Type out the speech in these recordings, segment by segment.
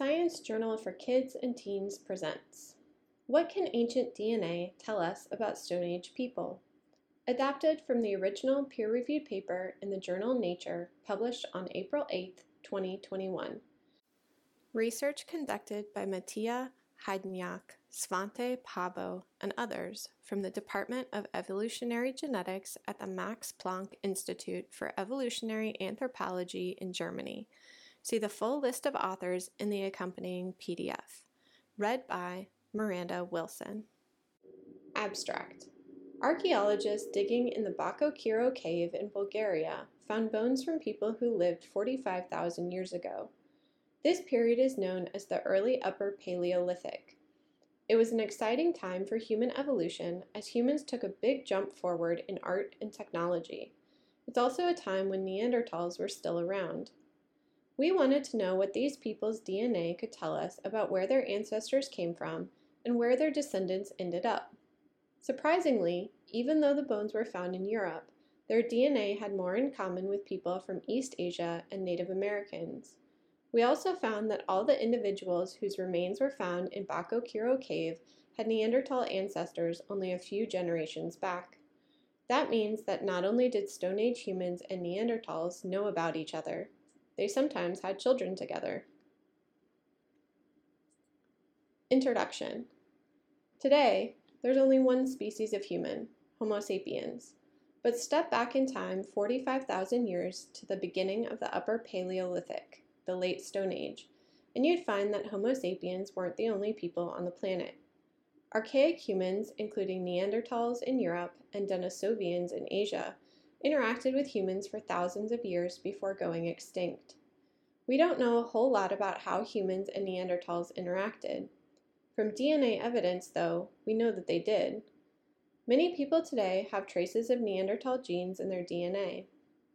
Science Journal for Kids and Teens presents What Can Ancient DNA Tell Us About Stone Age People? Adapted from the original peer reviewed paper in the journal Nature, published on April 8, 2021. Research conducted by Mateja Hajdinjak, Svante Pääbo, and others from the Department of Evolutionary Genetics at the Max Planck Institute for Evolutionary Anthropology in Germany See the full list of authors in the accompanying PDF. Read by Miranda Wilson. Abstract Archaeologists digging in the Bacho Kiro cave in Bulgaria found bones from people who lived 45,000 years ago. This period is known as the Early Upper Paleolithic. It was an exciting time for human evolution as humans took a big jump forward in art and technology. It's also a time when Neanderthals were still around. We wanted to know what these people's DNA could tell us about where their ancestors came from and where their descendants ended up. Surprisingly, even though the bones were found in Europe, their DNA had more in common with people from East Asia and Native Americans. We also found that all the individuals whose remains were found in Bacho Kiro Cave had Neanderthal ancestors only a few generations back. That means that not only did Stone Age humans and Neanderthals know about each other, they sometimes had children together. Introduction Today, there's only one species of human, Homo sapiens. But step back in time 45,000 years to the beginning of the Upper Paleolithic, the Late Stone Age, and you'd find that Homo sapiens weren't the only people on the planet. Archaic humans, including Neanderthals in Europe and Denisovians in Asia, interacted with humans for thousands of years before going extinct. We don't know a whole lot about how humans and Neanderthals interacted. From DNA evidence, though, we know that they did. Many people today have traces of Neanderthal genes in their DNA.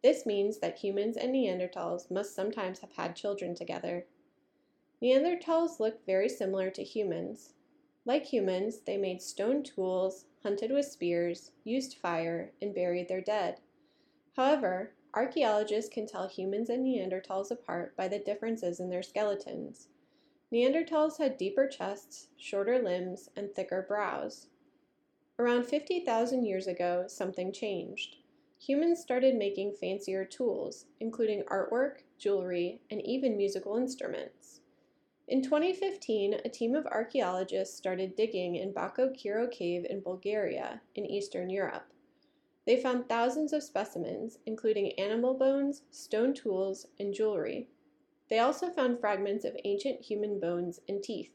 This means that humans and Neanderthals must sometimes have had children together. Neanderthals looked very similar to humans. Like humans, they made stone tools, hunted with spears, used fire, and buried their dead. However, archaeologists can tell humans and Neanderthals apart by the differences in their skeletons. Neanderthals had deeper chests, shorter limbs, and thicker brows. Around 50,000 years ago, something changed. Humans started making fancier tools, including artwork, jewelry, and even musical instruments. In 2015, a team of archaeologists started digging in Bacho Kiro Cave in Bulgaria, in Eastern Europe. They found thousands of specimens, including animal bones, stone tools, and jewelry. They also found fragments of ancient human bones and teeth.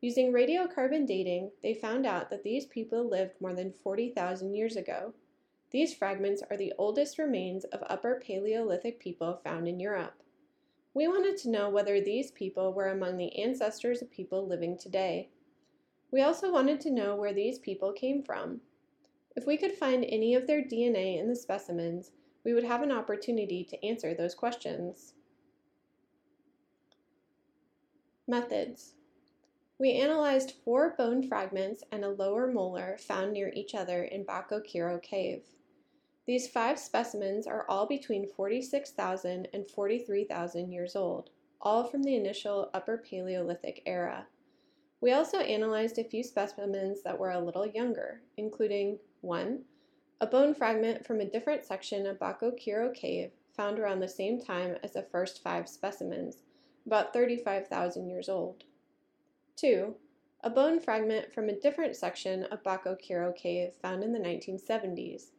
Using radiocarbon dating, they found out that these people lived more than 40,000 years ago. These fragments are the oldest remains of Upper Paleolithic people found in Europe. We wanted to know whether these people were among the ancestors of people living today. We also wanted to know where these people came from. If we could find any of their DNA in the specimens, we would have an opportunity to answer those questions. Methods We analyzed four bone fragments and a lower molar found near each other in Bacho Kiro Cave. These five specimens are all between 46,000 and 43,000 years old, all from the initial Upper Paleolithic era. We also analyzed a few specimens that were a little younger, including 1. A bone fragment from a different section of Bacho Kiro Cave found around the same time as the first five specimens, about 35,000 years old. 2. A bone fragment from a different section of Bacho Kiro Cave found in the 1970s,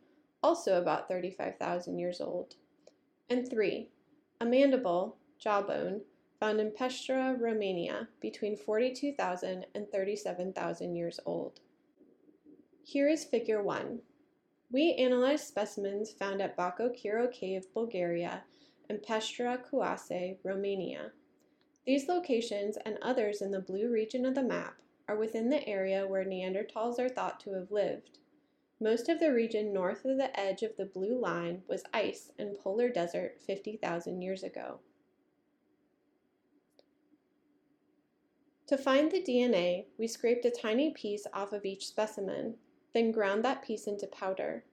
also about 35,000 years old. And 3. A mandible, jawbone, found in Peștera, Romania, between 42,000 and 37,000 years old. Here is figure 1. We analyzed specimens found at Bacho Kiro Cave, Bulgaria, and Peștera cu Oase, Romania. These locations and others in the blue region of the map are within the area where Neanderthals are thought to have lived. Most of the region north of the edge of the blue line was ice and polar desert 50,000 years ago. To find the DNA, we scraped a tiny piece off of each specimen then ground that piece into powder.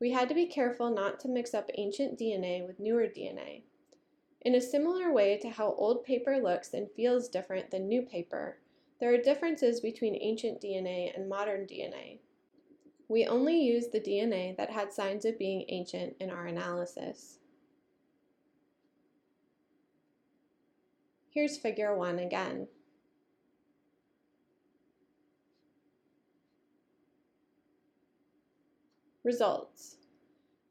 We had to be careful not to mix up ancient DNA with newer DNA. In a similar way to how old paper looks and feels different than new paper, there are differences between ancient DNA and modern DNA. We only used the DNA that had signs of being ancient in our analysis. Here's figure 1 again. Results.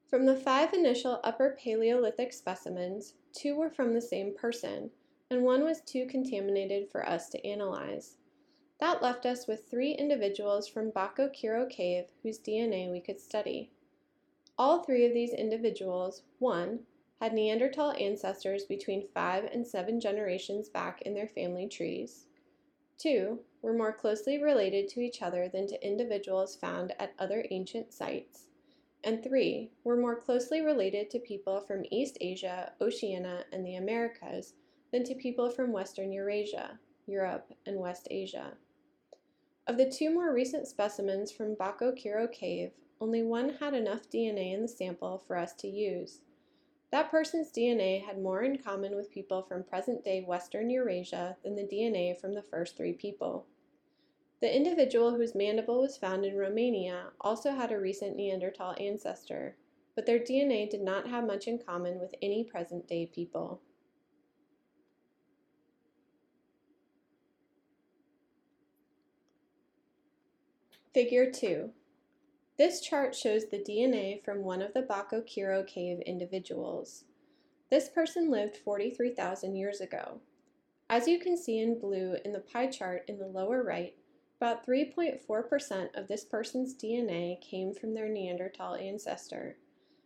From the five initial Upper Paleolithic specimens, two were from the same person, and one was too contaminated for us to analyze. That left us with three individuals from Bacho Kiro Cave whose DNA we could study. All three of these individuals, one, had Neanderthal ancestors between five and seven generations back in their family trees. Two, were more closely related to each other than to individuals found at other ancient sites and three, were more closely related to people from East Asia, Oceania, and the Americas than to people from Western Eurasia, Europe, and West Asia. Of the two more recent specimens from Bacho Kiro Cave, only one had enough DNA in the sample for us to use. That person's DNA had more in common with people from present day Western Eurasia than the DNA from the first three people. The individual whose mandible was found in Romania also had a recent Neanderthal ancestor, but their DNA did not have much in common with any present day people. Figure 2. This chart shows the DNA from one of the Bacho Kiro cave individuals. This person lived 43,000 years ago. As you can see in blue in the pie chart in the lower right, about 3.4% of this person's DNA came from their Neanderthal ancestor.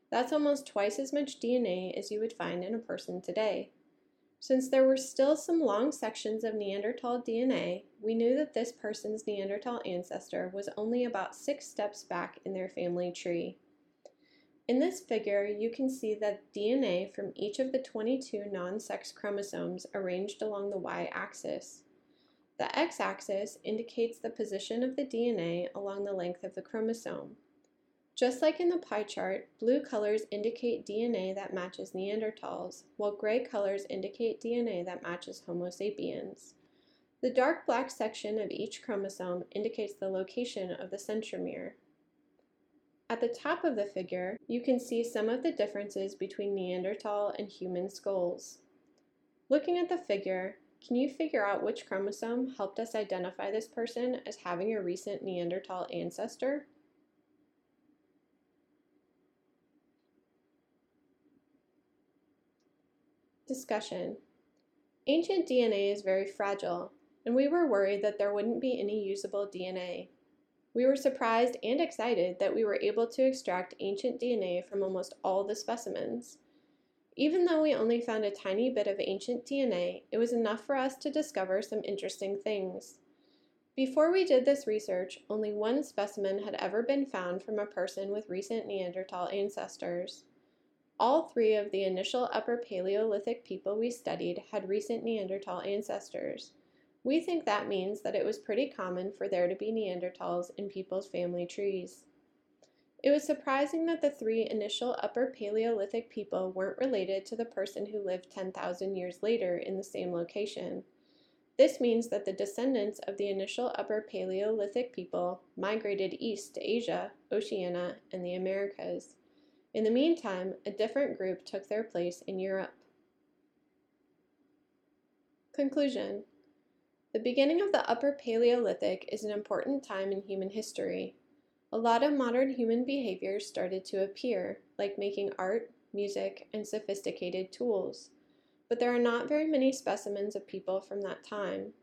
That's almost twice as much DNA as you would find in a person today. Since there were still some long sections of Neanderthal DNA, we knew that this person's Neanderthal ancestor was only about six steps back in their family tree. In this figure, you can see that DNA from each of the 22 non-sex chromosomes arranged along the y-axis. The x-axis indicates the position of the DNA along the length of the chromosome. Just like in the pie chart, blue colors indicate DNA that matches Neanderthals, while gray colors indicate DNA that matches Homo sapiens. The dark black section of each chromosome indicates the location of the centromere. At the top of the figure, you can see some of the differences between Neanderthal and human skulls. Looking at the figure, can you figure out which chromosome helped us identify this person as having a recent Neanderthal ancestor? Discussion. Ancient DNA is very fragile, and we were worried that there wouldn't be any usable DNA. We were surprised and excited that we were able to extract ancient DNA from almost all the specimens. Even though we only found a tiny bit of ancient DNA, it was enough for us to discover some interesting things. Before we did this research, only one specimen had ever been found from a person with recent Neanderthal ancestors. All three of the initial Upper Paleolithic people we studied had recent Neanderthal ancestors. We think that means that it was pretty common for there to be Neanderthals in people's family trees. It was surprising that the three initial Upper Paleolithic people weren't related to the person who lived 10,000 years later in the same location. This means that the descendants of the initial Upper Paleolithic people migrated east to Asia, Oceania, and the Americas. In the meantime, a different group took their place in Europe. Conclusion The beginning of the Upper Paleolithic is an important time in human history. A lot of modern human behaviors started to appear, like making art, music, and sophisticated tools. But there are not very many specimens of people from that time.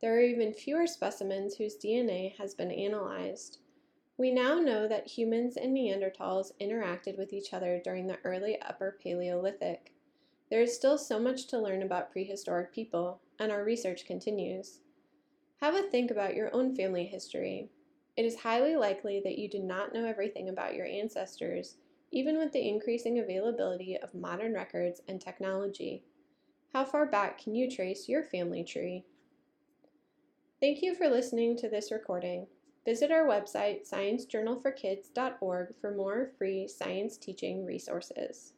There are even fewer specimens whose DNA has been analyzed. We now know that humans and Neanderthals interacted with each other during the early Upper Paleolithic. There is still so much to learn about prehistoric people, and our research continues. Have a think about your own family history. It is highly likely that you do not know everything about your ancestors, even with the increasing availability of modern records and technology. How far back can you trace your family tree? Thank you for listening to this recording. Visit our website, sciencejournalforkids.org, for more free science teaching resources.